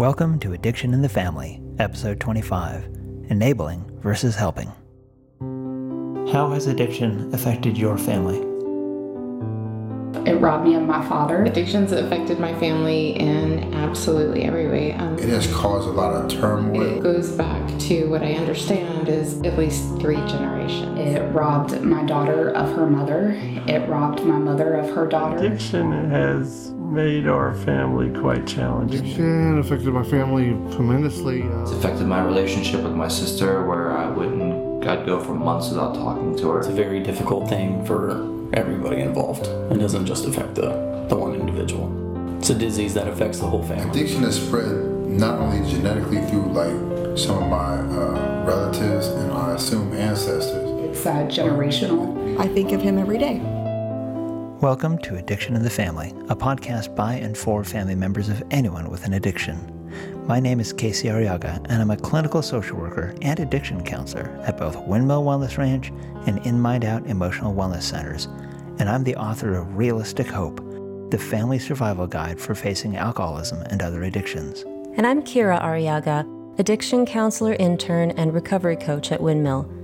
Welcome to Addiction in the Family, Episode 25 Enabling versus Helping. How has addiction affected your family? It robbed me of my father. Addictions affected my family in absolutely every way. Um, it has caused a lot of turmoil. It goes back to what I understand is at least three generations. It robbed my daughter of her mother. It robbed my mother of her daughter. Addiction has made our family quite challenging. Addiction affected my family tremendously. Uh, it's affected my relationship with my sister, where I wouldn't, I'd go for months without talking to her. It's a very difficult thing for everybody involved. It doesn't just affect the, the one individual. It's a disease that affects the whole family. Addiction is spread not only genetically through like some of my uh, relatives and I assume ancestors. It's uh, generational. I think of him every day. Welcome to Addiction in the Family, a podcast by and for family members of anyone with an addiction. My name is Casey Arriaga, and I'm a clinical social worker and addiction counselor at both Windmill Wellness Ranch and In Mind Out Emotional Wellness Centers, and I'm the author of Realistic Hope, the family survival guide for facing alcoholism and other addictions. And I'm Kira Arriaga, addiction counselor, intern, and recovery coach at Windmill.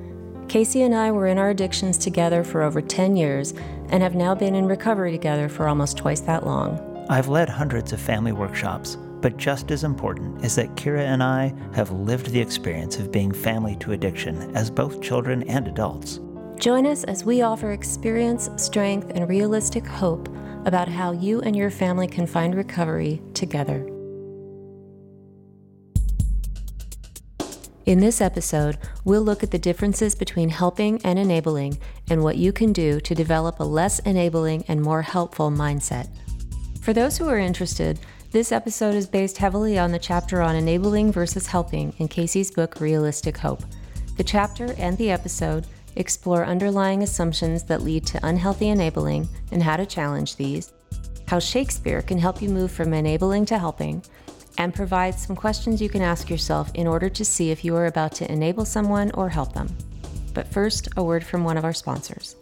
Casey and I were in our addictions together for over 10 years and have now been in recovery together for almost twice that long. I've led hundreds of family workshops, but just as important is that Kira and I have lived the experience of being family to addiction as both children and adults. Join us as we offer experience, strength, and realistic hope about how you and your family can find recovery together. In this episode, we'll look at the differences between helping and enabling and what you can do to develop a less enabling and more helpful mindset. For those who are interested, this episode is based heavily on the chapter on enabling versus helping in Casey's book Realistic Hope. The chapter and the episode explore underlying assumptions that lead to unhealthy enabling and how to challenge these, how Shakespeare can help you move from enabling to helping, and provides some questions you can ask yourself in order to see if you are about to enable someone or help them. But first, a word from one of our sponsors.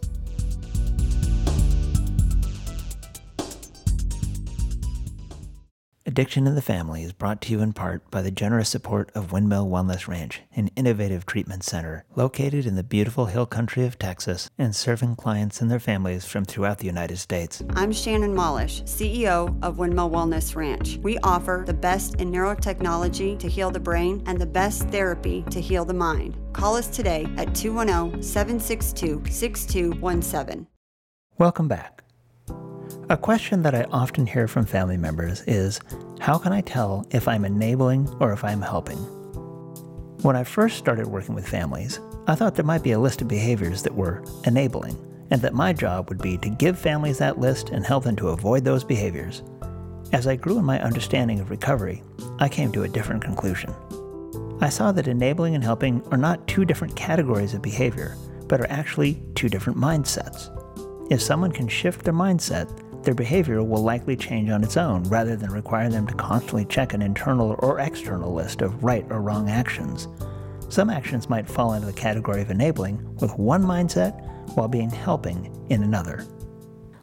Addiction in the Family is brought to you in part by the generous support of Windmill Wellness Ranch, an innovative treatment center located in the beautiful hill country of Texas and serving clients and their families from throughout the United States. I'm Shannon Malish, CEO of Windmill Wellness Ranch. We offer the best in neurotechnology to heal the brain and the best therapy to heal the mind. Call us today at 210 762 6217. Welcome back. A question that I often hear from family members is how can I tell if I'm enabling or if I'm helping? When I first started working with families, I thought there might be a list of behaviors that were enabling, and that my job would be to give families that list and help them to avoid those behaviors. As I grew in my understanding of recovery, I came to a different conclusion. I saw that enabling and helping are not two different categories of behavior, but are actually two different mindsets. If someone can shift their mindset, their behavior will likely change on its own rather than require them to constantly check an internal or external list of right or wrong actions. Some actions might fall into the category of enabling with one mindset while being helping in another.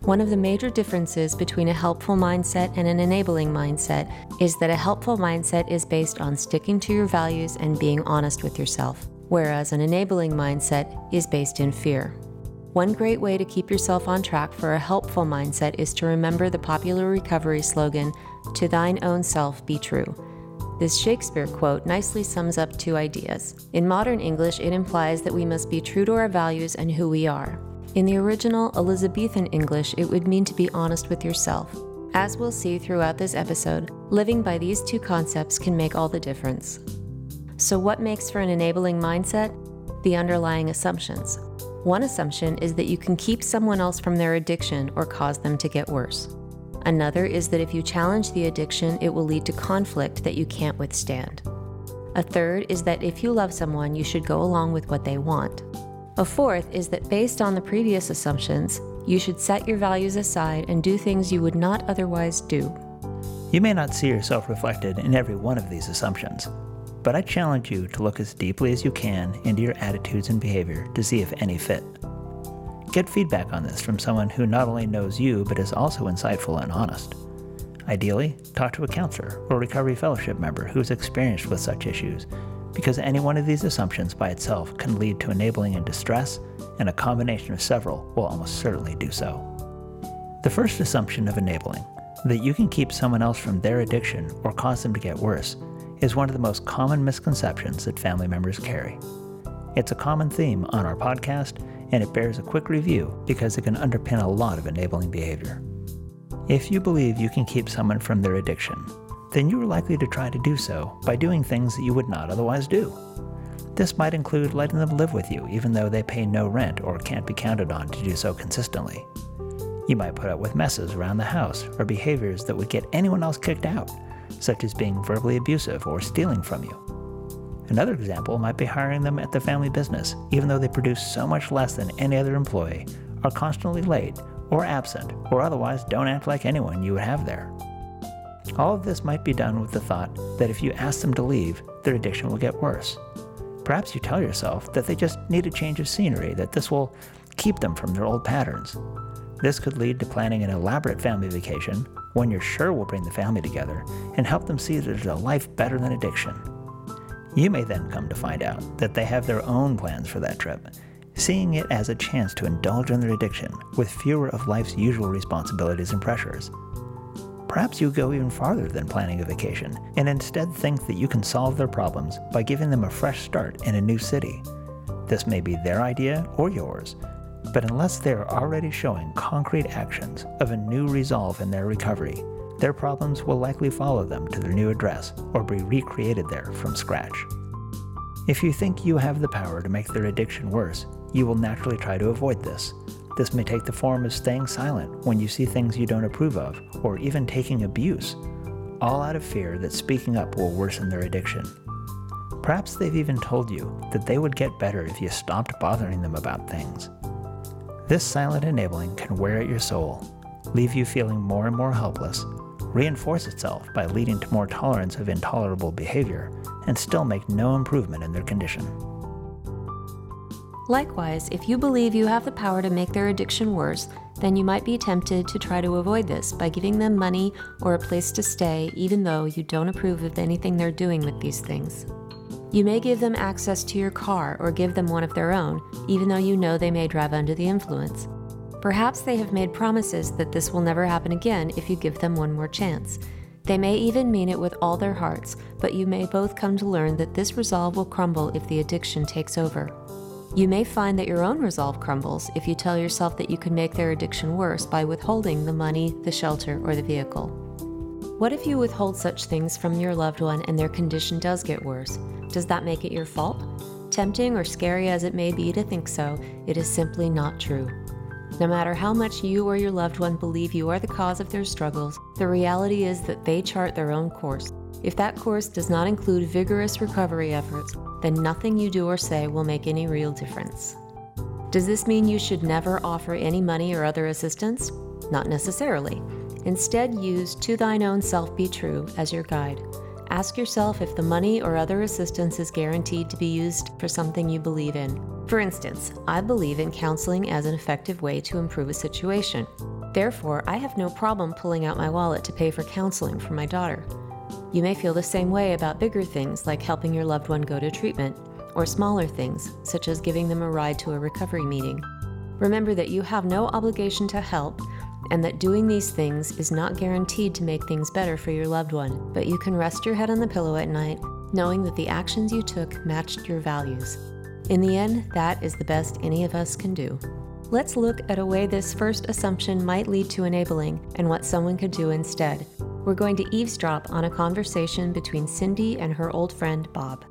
One of the major differences between a helpful mindset and an enabling mindset is that a helpful mindset is based on sticking to your values and being honest with yourself, whereas an enabling mindset is based in fear. One great way to keep yourself on track for a helpful mindset is to remember the popular recovery slogan, To thine own self be true. This Shakespeare quote nicely sums up two ideas. In modern English, it implies that we must be true to our values and who we are. In the original Elizabethan English, it would mean to be honest with yourself. As we'll see throughout this episode, living by these two concepts can make all the difference. So, what makes for an enabling mindset? The underlying assumptions. One assumption is that you can keep someone else from their addiction or cause them to get worse. Another is that if you challenge the addiction, it will lead to conflict that you can't withstand. A third is that if you love someone, you should go along with what they want. A fourth is that based on the previous assumptions, you should set your values aside and do things you would not otherwise do. You may not see yourself reflected in every one of these assumptions, but I challenge you to look as deeply as you can into your attitudes and behavior to see if any fit. Get feedback on this from someone who not only knows you but is also insightful and honest. Ideally, talk to a counselor or recovery fellowship member who's experienced with such issues, because any one of these assumptions by itself can lead to enabling in distress, and a combination of several will almost certainly do so. The first assumption of enabling, that you can keep someone else from their addiction or cause them to get worse, is one of the most common misconceptions that family members carry. It's a common theme on our podcast, and it bears a quick review because it can underpin a lot of enabling behavior. If you believe you can keep someone from their addiction, then you are likely to try to do so by doing things that you would not otherwise do. This might include letting them live with you even though they pay no rent or can't be counted on to do so consistently. You might put up with messes around the house or behaviors that would get anyone else kicked out, such as being verbally abusive or stealing from you. Another example might be hiring them at the family business, even though they produce so much less than any other employee, are constantly late or absent, or otherwise don't act like anyone you would have there. All of this might be done with the thought that if you ask them to leave, their addiction will get worse. Perhaps you tell yourself that they just need a change of scenery, that this will keep them from their old patterns. This could lead to planning an elaborate family vacation, one you're sure will bring the family together, and help them see that there's a life better than addiction. You may then come to find out that they have their own plans for that trip, seeing it as a chance to indulge in their addiction with fewer of life's usual responsibilities and pressures. Perhaps you go even farther than planning a vacation and instead think that you can solve their problems by giving them a fresh start in a new city. This may be their idea or yours, but unless they are already showing concrete actions of a new resolve in their recovery, their problems will likely follow them to their new address or be recreated there from scratch. If you think you have the power to make their addiction worse, you will naturally try to avoid this. This may take the form of staying silent when you see things you don't approve of, or even taking abuse, all out of fear that speaking up will worsen their addiction. Perhaps they've even told you that they would get better if you stopped bothering them about things. This silent enabling can wear at your soul, leave you feeling more and more helpless, reinforce itself by leading to more tolerance of intolerable behavior, and still make no improvement in their condition. Likewise, if you believe you have the power to make their addiction worse, then you might be tempted to try to avoid this by giving them money or a place to stay, even though you don't approve of anything they're doing with these things. You may give them access to your car or give them one of their own, even though you know they may drive under the influence. Perhaps they have made promises that this will never happen again if you give them one more chance. They may even mean it with all their hearts, but you may both come to learn that this resolve will crumble if the addiction takes over. You may find that your own resolve crumbles if you tell yourself that you can make their addiction worse by withholding the money, the shelter, or the vehicle. What if you withhold such things from your loved one and their condition does get worse? Does that make it your fault? Tempting or scary as it may be to think so, it is simply not true. No matter how much you or your loved one believe you are the cause of their struggles, the reality is that they chart their own course. If that course does not include vigorous recovery efforts, then nothing you do or say will make any real difference. Does this mean you should never offer any money or other assistance? Not necessarily. Instead, use To Thine Own Self Be True as your guide. Ask yourself if the money or other assistance is guaranteed to be used for something you believe in. For instance, I believe in counseling as an effective way to improve a situation. Therefore, I have no problem pulling out my wallet to pay for counseling for my daughter. You may feel the same way about bigger things like helping your loved one go to treatment, or smaller things such as giving them a ride to a recovery meeting. Remember that you have no obligation to help and that doing these things is not guaranteed to make things better for your loved one, but you can rest your head on the pillow at night knowing that the actions you took matched your values. In the end, that is the best any of us can do. Let's look at a way this first assumption might lead to enabling and what someone could do instead. We're going to eavesdrop on a conversation between Cindy and her old friend Bob.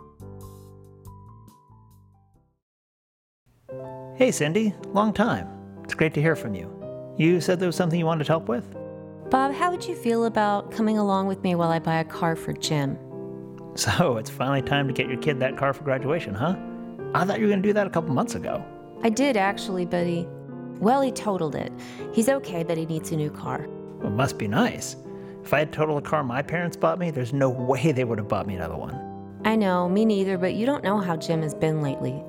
Hey, Cindy, long time. It's great to hear from you. You said there was something you wanted to help with? Bob, how would you feel about coming along with me while I buy a car for Jim? So, it's finally time to get your kid that car for graduation, huh? I thought you were going to do that a couple months ago. I did actually, but he. Well, he totaled it. He's okay, but he needs a new car. Well, it must be nice. If I had totaled a car my parents bought me, there's no way they would have bought me another one. I know, me neither, but you don't know how Jim has been lately.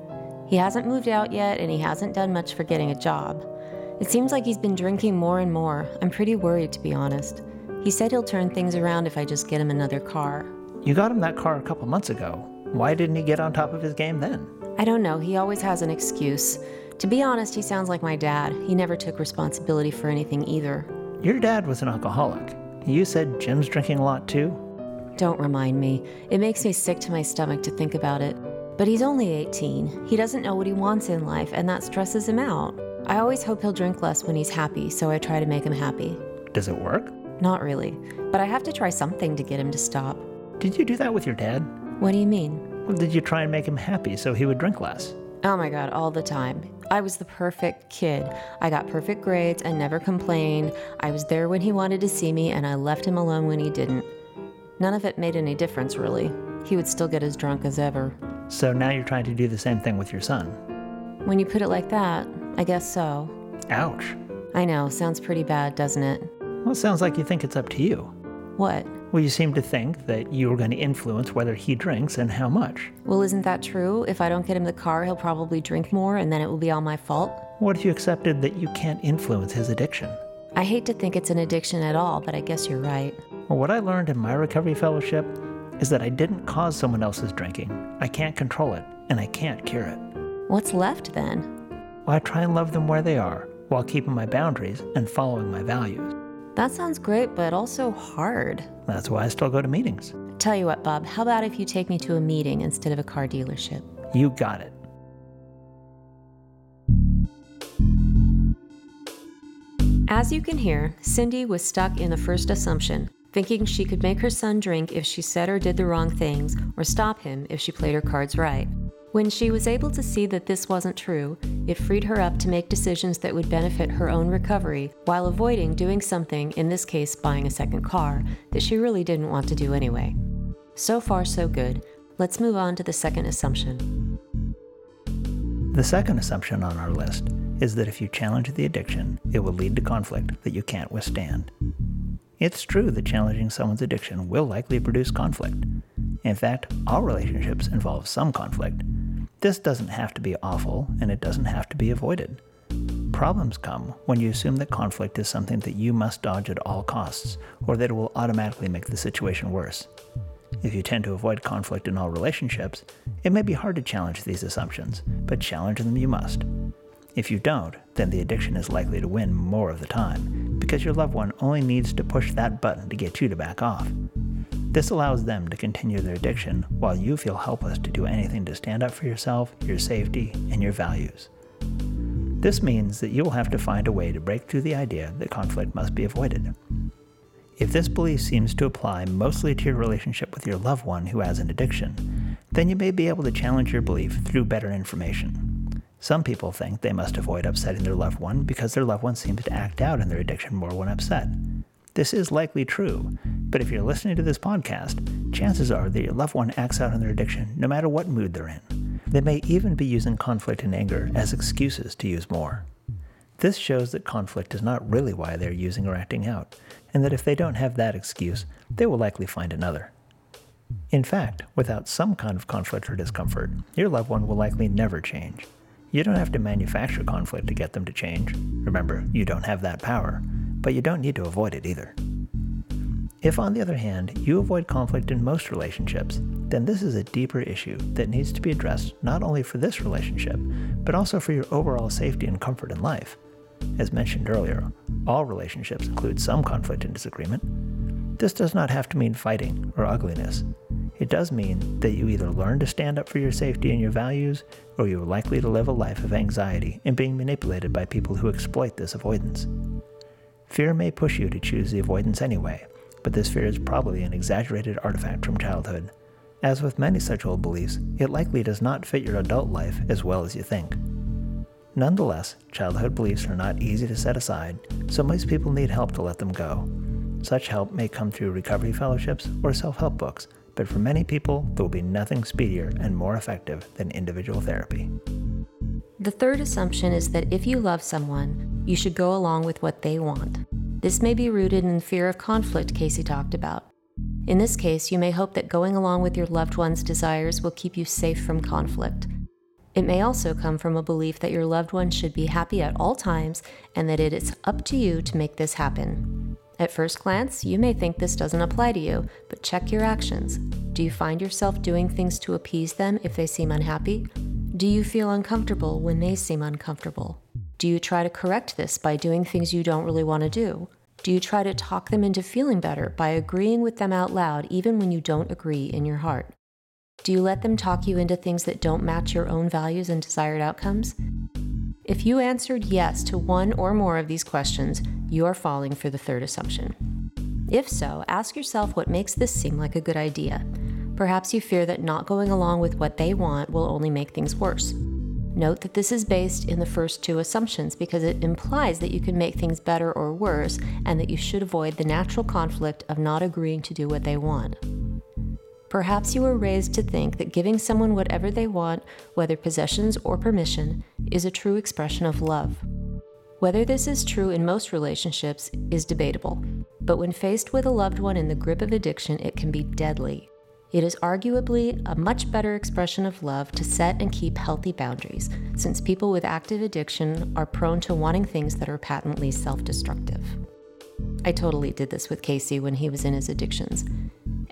He hasn't moved out yet, and he hasn't done much for getting a job. It seems like he's been drinking more and more. I'm pretty worried, to be honest. He said he'll turn things around if I just get him another car. You got him that car a couple months ago. Why didn't he get on top of his game then? I don't know, he always has an excuse. To be honest, he sounds like my dad. He never took responsibility for anything either. Your dad was an alcoholic. You said Jim's drinking a lot too? Don't remind me. It makes me sick to my stomach to think about it. But he's only 18. He doesn't know what he wants in life, and that stresses him out. I always hope he'll drink less when he's happy, so I try to make him happy. Does it work? Not really, but I have to try something to get him to stop. Did you do that with your dad? What do you mean? Well, did you try and make him happy so he would drink less? Oh my god, all the time. I was the perfect kid. I got perfect grades and never complained. I was there when he wanted to see me, and I left him alone when he didn't. None of it made any difference, really. He would still get as drunk as ever. So now you're trying to do the same thing with your son. When you put it like that, I guess so. Ouch. I know, sounds pretty bad, doesn't it? Well, it sounds like you think it's up to you. What? Well, you seem to think that you are going to influence whether he drinks and how much. Well, isn't that true? If I don't get him the car, he'll probably drink more, and then it will be all my fault. What if you accepted that you can't influence his addiction? I hate to think it's an addiction at all, but I guess you're right. Well, what I learned in my recovery fellowship is that I didn't cause someone else's drinking. I can't control it, and I can't cure it. What's left then? Well, I try and love them where they are while keeping my boundaries and following my values. That sounds great, but also hard. That's why I still go to meetings. Tell you what, Bob, how about if you take me to a meeting instead of a car dealership? You got it. As you can hear, Cindy was stuck in the first assumption, thinking she could make her son drink if she said or did the wrong things, or stop him if she played her cards right. When she was able to see that this wasn't true, it freed her up to make decisions that would benefit her own recovery while avoiding doing something, in this case, buying a second car, that she really didn't want to do anyway. So far, so good. Let's move on to the second assumption. The second assumption on our list is that if you challenge the addiction, it will lead to conflict that you can't withstand. It's true that challenging someone's addiction will likely produce conflict. In fact, all relationships involve some conflict. This doesn't have to be awful, and it doesn't have to be avoided. Problems come when you assume that conflict is something that you must dodge at all costs, or that it will automatically make the situation worse. If you tend to avoid conflict in all relationships, it may be hard to challenge these assumptions, but challenge them you must. If you don't, then the addiction is likely to win more of the time, because your loved one only needs to push that button to get you to back off. This allows them to continue their addiction while you feel helpless to do anything to stand up for yourself, your safety, and your values. This means that you will have to find a way to break through the idea that conflict must be avoided. If this belief seems to apply mostly to your relationship with your loved one who has an addiction, then you may be able to challenge your belief through better information. Some people think they must avoid upsetting their loved one because their loved one seems to act out in their addiction more when upset. This is likely true, but if you're listening to this podcast, chances are that your loved one acts out in their addiction no matter what mood they're in. They may even be using conflict and anger as excuses to use more. This shows that conflict is not really why they're using or acting out, and that if they don't have that excuse, they will likely find another. In fact, without some kind of conflict or discomfort, your loved one will likely never change. You don't have to manufacture conflict to get them to change. Remember, you don't have that power, but you don't need to avoid it either. If, on the other hand, you avoid conflict in most relationships, then this is a deeper issue that needs to be addressed not only for this relationship, but also for your overall safety and comfort in life. As mentioned earlier, all relationships include some conflict and disagreement. This does not have to mean fighting or ugliness. It does mean that you either learn to stand up for your safety and your values, or you are likely to live a life of anxiety and being manipulated by people who exploit this avoidance. Fear may push you to choose the avoidance anyway, but this fear is probably an exaggerated artifact from childhood. As with many such old beliefs, it likely does not fit your adult life as well as you think. Nonetheless, childhood beliefs are not easy to set aside, so most people need help to let them go. Such help may come through recovery fellowships or self help books but for many people, there will be nothing speedier and more effective than individual therapy. The third assumption is that if you love someone, you should go along with what they want. This may be rooted in fear of conflict Casey talked about. In this case, you may hope that going along with your loved one's desires will keep you safe from conflict. It may also come from a belief that your loved one should be happy at all times and that it is up to you to make this happen. At first glance, you may think this doesn't apply to you, but check your actions. Do you find yourself doing things to appease them if they seem unhappy? Do you feel uncomfortable when they seem uncomfortable? Do you try to correct this by doing things you don't really want to do? Do you try to talk them into feeling better by agreeing with them out loud even when you don't agree in your heart? Do you let them talk you into things that don't match your own values and desired outcomes? If you answered yes to one or more of these questions, you are falling for the third assumption. If so, ask yourself what makes this seem like a good idea. Perhaps you fear that not going along with what they want will only make things worse. Note that this is based in the first two assumptions because it implies that you can make things better or worse and that you should avoid the natural conflict of not agreeing to do what they want. Perhaps you were raised to think that giving someone whatever they want, whether possessions or permission, is a true expression of love. Whether this is true in most relationships is debatable, but when faced with a loved one in the grip of addiction, it can be deadly. It is arguably a much better expression of love to set and keep healthy boundaries, since people with active addiction are prone to wanting things that are patently self destructive. I totally did this with Casey when he was in his addictions.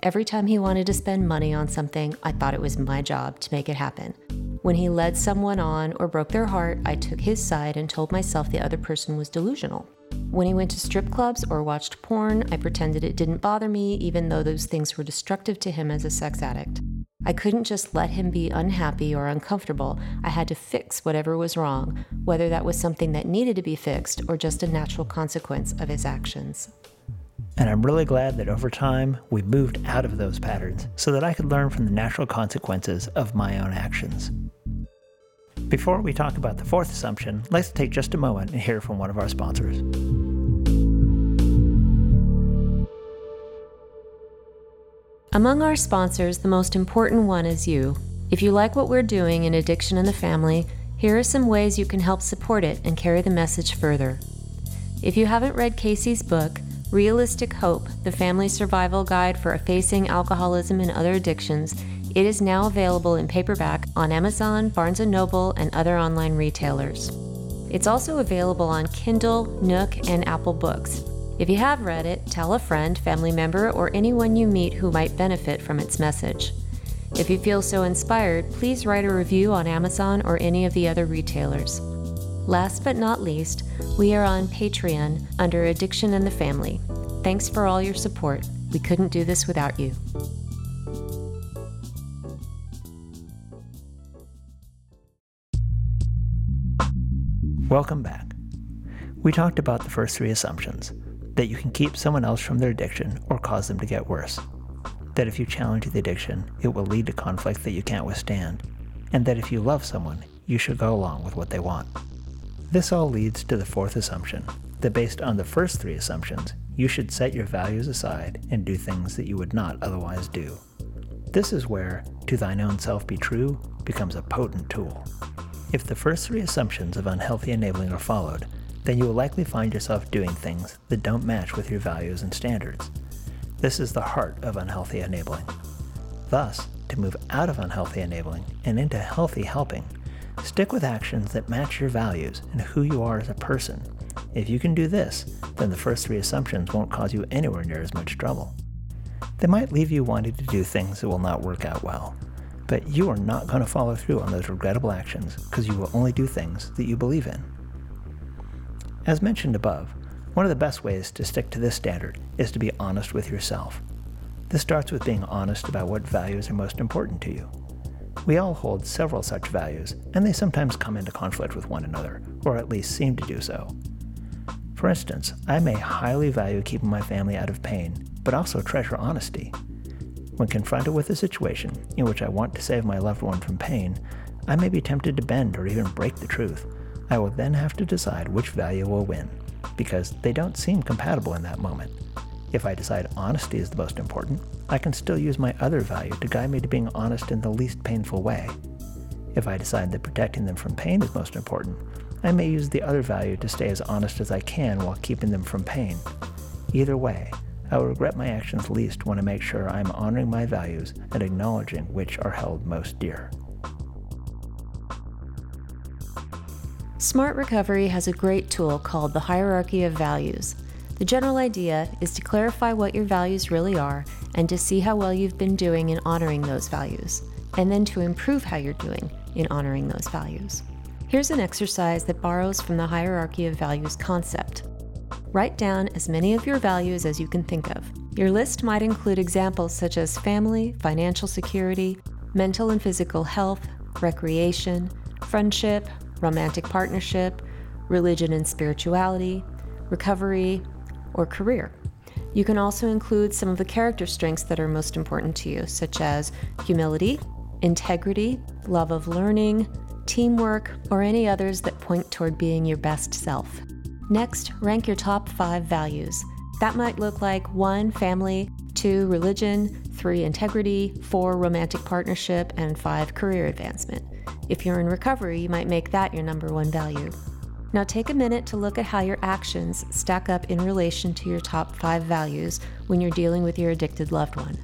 Every time he wanted to spend money on something, I thought it was my job to make it happen. When he led someone on or broke their heart, I took his side and told myself the other person was delusional. When he went to strip clubs or watched porn, I pretended it didn't bother me, even though those things were destructive to him as a sex addict. I couldn't just let him be unhappy or uncomfortable. I had to fix whatever was wrong, whether that was something that needed to be fixed or just a natural consequence of his actions. And I'm really glad that over time we moved out of those patterns so that I could learn from the natural consequences of my own actions. Before we talk about the fourth assumption, let's take just a moment and hear from one of our sponsors. Among our sponsors, the most important one is you. If you like what we're doing in Addiction in the Family, here are some ways you can help support it and carry the message further. If you haven't read Casey's book, Realistic Hope The Family Survival Guide for Facing Alcoholism and Other Addictions, it is now available in paperback on Amazon, Barnes & Noble, and other online retailers. It's also available on Kindle, Nook, and Apple Books. If you have read it, tell a friend, family member, or anyone you meet who might benefit from its message. If you feel so inspired, please write a review on Amazon or any of the other retailers. Last but not least, we are on Patreon under Addiction in the Family. Thanks for all your support. We couldn't do this without you. Welcome back. We talked about the first three assumptions that you can keep someone else from their addiction or cause them to get worse, that if you challenge the addiction, it will lead to conflict that you can't withstand, and that if you love someone, you should go along with what they want. This all leads to the fourth assumption that based on the first three assumptions, you should set your values aside and do things that you would not otherwise do. This is where to thine own self be true becomes a potent tool. If the first three assumptions of unhealthy enabling are followed, then you will likely find yourself doing things that don't match with your values and standards. This is the heart of unhealthy enabling. Thus, to move out of unhealthy enabling and into healthy helping, stick with actions that match your values and who you are as a person. If you can do this, then the first three assumptions won't cause you anywhere near as much trouble. They might leave you wanting to do things that will not work out well, but you are not going to follow through on those regrettable actions because you will only do things that you believe in. As mentioned above, one of the best ways to stick to this standard is to be honest with yourself. This starts with being honest about what values are most important to you. We all hold several such values, and they sometimes come into conflict with one another, or at least seem to do so. For instance, I may highly value keeping my family out of pain, but also treasure honesty. When confronted with a situation in which I want to save my loved one from pain, I may be tempted to bend or even break the truth. I will then have to decide which value will win, because they don't seem compatible in that moment. If I decide honesty is the most important, I can still use my other value to guide me to being honest in the least painful way. If I decide that protecting them from pain is most important, I may use the other value to stay as honest as I can while keeping them from pain. Either way, I will regret my actions least when I make sure I am honoring my values and acknowledging which are held most dear. Smart Recovery has a great tool called the Hierarchy of Values. The general idea is to clarify what your values really are and to see how well you've been doing in honoring those values, and then to improve how you're doing in honoring those values. Here's an exercise that borrows from the hierarchy of values concept. Write down as many of your values as you can think of. Your list might include examples such as family, financial security, mental and physical health, recreation, friendship, romantic partnership, religion and spirituality, recovery, or career. You can also include some of the character strengths that are most important to you, such as humility, integrity, love of learning, teamwork, or any others that point toward being your best self. Next, rank your top five values. That might look like one, family, two, religion, three, integrity, four, romantic partnership, and five, career advancement. If you're in recovery, you might make that your number one value. Now take a minute to look at how your actions stack up in relation to your top five values when you're dealing with your addicted loved one.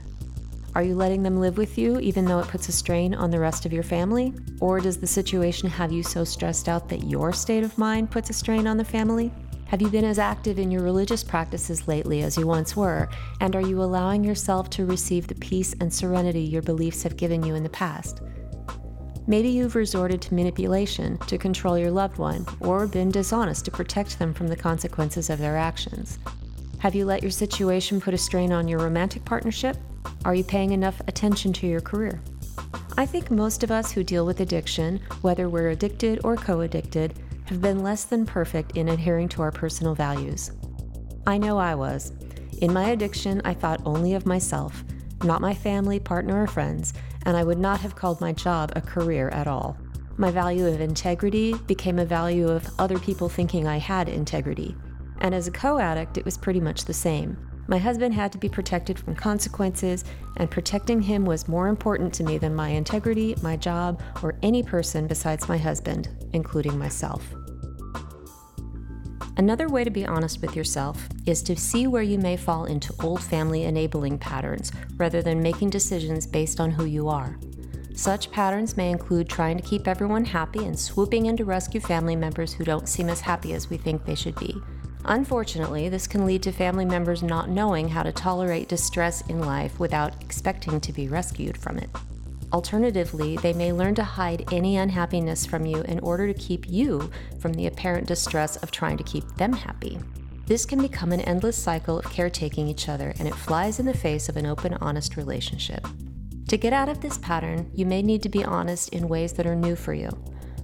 Are you letting them live with you even though it puts a strain on the rest of your family? Or does the situation have you so stressed out that your state of mind puts a strain on the family? Have you been as active in your religious practices lately as you once were? And are you allowing yourself to receive the peace and serenity your beliefs have given you in the past? Maybe you've resorted to manipulation to control your loved one, or been dishonest to protect them from the consequences of their actions. Have you let your situation put a strain on your romantic partnership? Are you paying enough attention to your career? I think most of us who deal with addiction, whether we're addicted or co addicted, have been less than perfect in adhering to our personal values. I know I was. In my addiction, I thought only of myself, not my family, partner, or friends, and I would not have called my job a career at all. My value of integrity became a value of other people thinking I had integrity. And as a co addict, it was pretty much the same. My husband had to be protected from consequences, and protecting him was more important to me than my integrity, my job, or any person besides my husband, including myself. Another way to be honest with yourself is to see where you may fall into old family enabling patterns rather than making decisions based on who you are. Such patterns may include trying to keep everyone happy and swooping in to rescue family members who don't seem as happy as we think they should be. Unfortunately, this can lead to family members not knowing how to tolerate distress in life without expecting to be rescued from it. Alternatively, they may learn to hide any unhappiness from you in order to keep you from the apparent distress of trying to keep them happy. This can become an endless cycle of caretaking each other, and it flies in the face of an open, honest relationship. To get out of this pattern, you may need to be honest in ways that are new for you.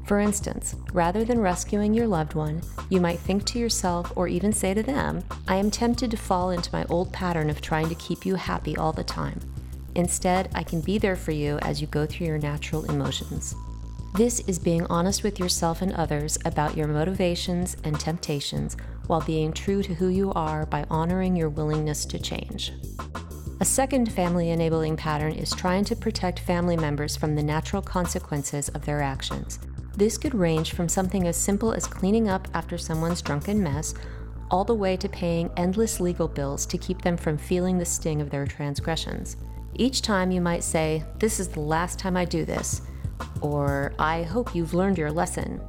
For instance, rather than rescuing your loved one, you might think to yourself or even say to them, I am tempted to fall into my old pattern of trying to keep you happy all the time. Instead, I can be there for you as you go through your natural emotions. This is being honest with yourself and others about your motivations and temptations while being true to who you are by honoring your willingness to change. A second family enabling pattern is trying to protect family members from the natural consequences of their actions. This could range from something as simple as cleaning up after someone's drunken mess all the way to paying endless legal bills to keep them from feeling the sting of their transgressions. Each time you might say, This is the last time I do this, or I hope you've learned your lesson.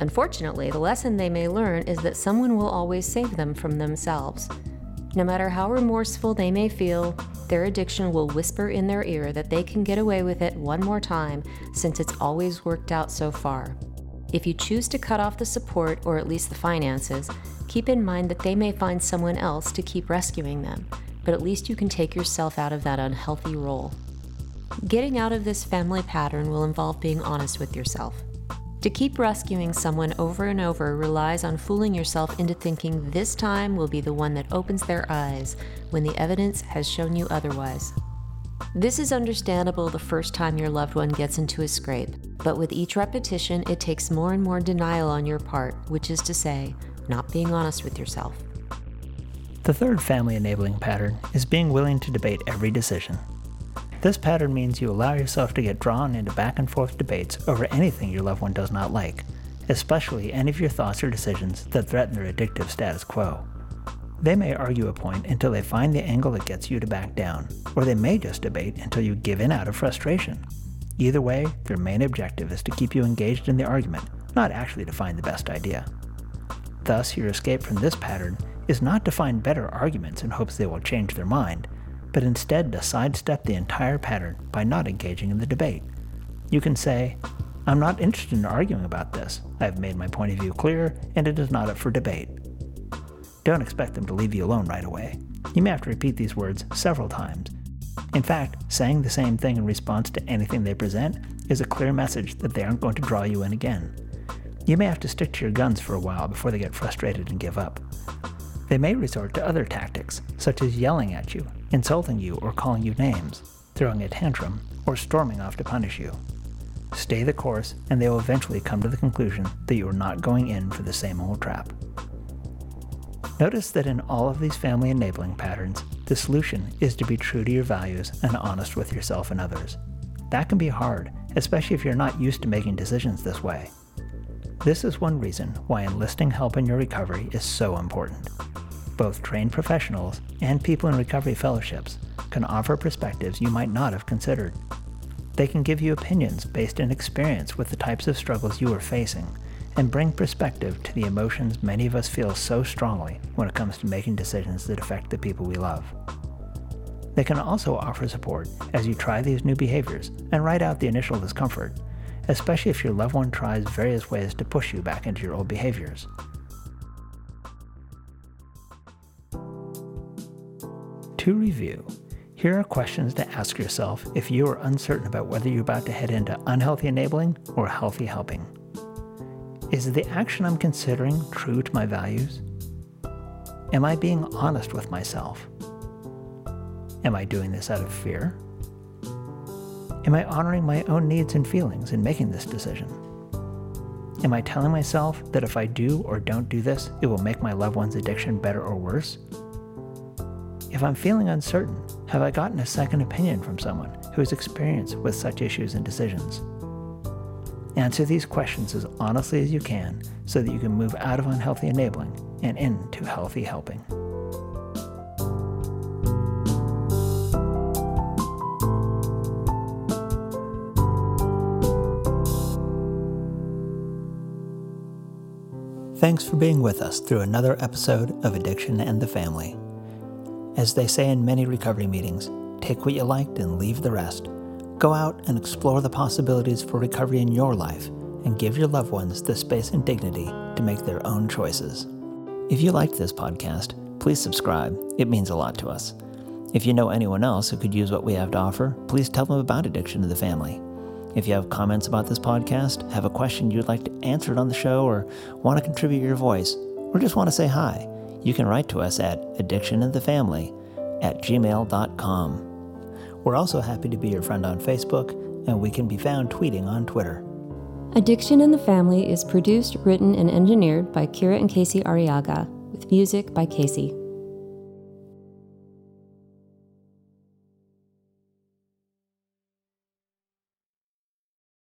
Unfortunately, the lesson they may learn is that someone will always save them from themselves. No matter how remorseful they may feel, their addiction will whisper in their ear that they can get away with it one more time since it's always worked out so far. If you choose to cut off the support or at least the finances, keep in mind that they may find someone else to keep rescuing them but at least you can take yourself out of that unhealthy role. Getting out of this family pattern will involve being honest with yourself. To keep rescuing someone over and over relies on fooling yourself into thinking this time will be the one that opens their eyes when the evidence has shown you otherwise. This is understandable the first time your loved one gets into a scrape, but with each repetition, it takes more and more denial on your part, which is to say, not being honest with yourself. The third family enabling pattern is being willing to debate every decision. This pattern means you allow yourself to get drawn into back and forth debates over anything your loved one does not like, especially any of your thoughts or decisions that threaten their addictive status quo. They may argue a point until they find the angle that gets you to back down, or they may just debate until you give in out of frustration. Either way, their main objective is to keep you engaged in the argument, not actually to find the best idea. Thus, your escape from this pattern is not to find better arguments in hopes they will change their mind, but instead to sidestep the entire pattern by not engaging in the debate. You can say, I'm not interested in arguing about this. I have made my point of view clear, and it is not up for debate. Don't expect them to leave you alone right away. You may have to repeat these words several times. In fact, saying the same thing in response to anything they present is a clear message that they aren't going to draw you in again. You may have to stick to your guns for a while before they get frustrated and give up. They may resort to other tactics, such as yelling at you, insulting you, or calling you names, throwing a tantrum, or storming off to punish you. Stay the course, and they will eventually come to the conclusion that you are not going in for the same old trap. Notice that in all of these family enabling patterns, the solution is to be true to your values and honest with yourself and others. That can be hard, especially if you're not used to making decisions this way. This is one reason why enlisting help in your recovery is so important. Both trained professionals and people in recovery fellowships can offer perspectives you might not have considered. They can give you opinions based in experience with the types of struggles you are facing and bring perspective to the emotions many of us feel so strongly when it comes to making decisions that affect the people we love. They can also offer support as you try these new behaviors and ride out the initial discomfort, especially if your loved one tries various ways to push you back into your old behaviors. To review, here are questions to ask yourself if you are uncertain about whether you're about to head into unhealthy enabling or healthy helping. Is the action I'm considering true to my values? Am I being honest with myself? Am I doing this out of fear? Am I honoring my own needs and feelings in making this decision? Am I telling myself that if I do or don't do this, it will make my loved one's addiction better or worse? If I'm feeling uncertain, have I gotten a second opinion from someone who has experience with such issues and decisions? Answer these questions as honestly as you can so that you can move out of unhealthy enabling and into healthy helping. Thanks for being with us through another episode of Addiction and the Family. As they say in many recovery meetings, take what you liked and leave the rest. Go out and explore the possibilities for recovery in your life and give your loved ones the space and dignity to make their own choices. If you liked this podcast, please subscribe. It means a lot to us. If you know anyone else who could use what we have to offer, please tell them about Addiction to the Family. If you have comments about this podcast, have a question you'd like to answer it on the show, or want to contribute your voice, or just want to say hi, you can write to us at addictioninthefamily at gmail.com. We're also happy to be your friend on Facebook, and we can be found tweeting on Twitter. Addiction in the Family is produced, written, and engineered by Kira and Casey Arriaga, with music by Casey.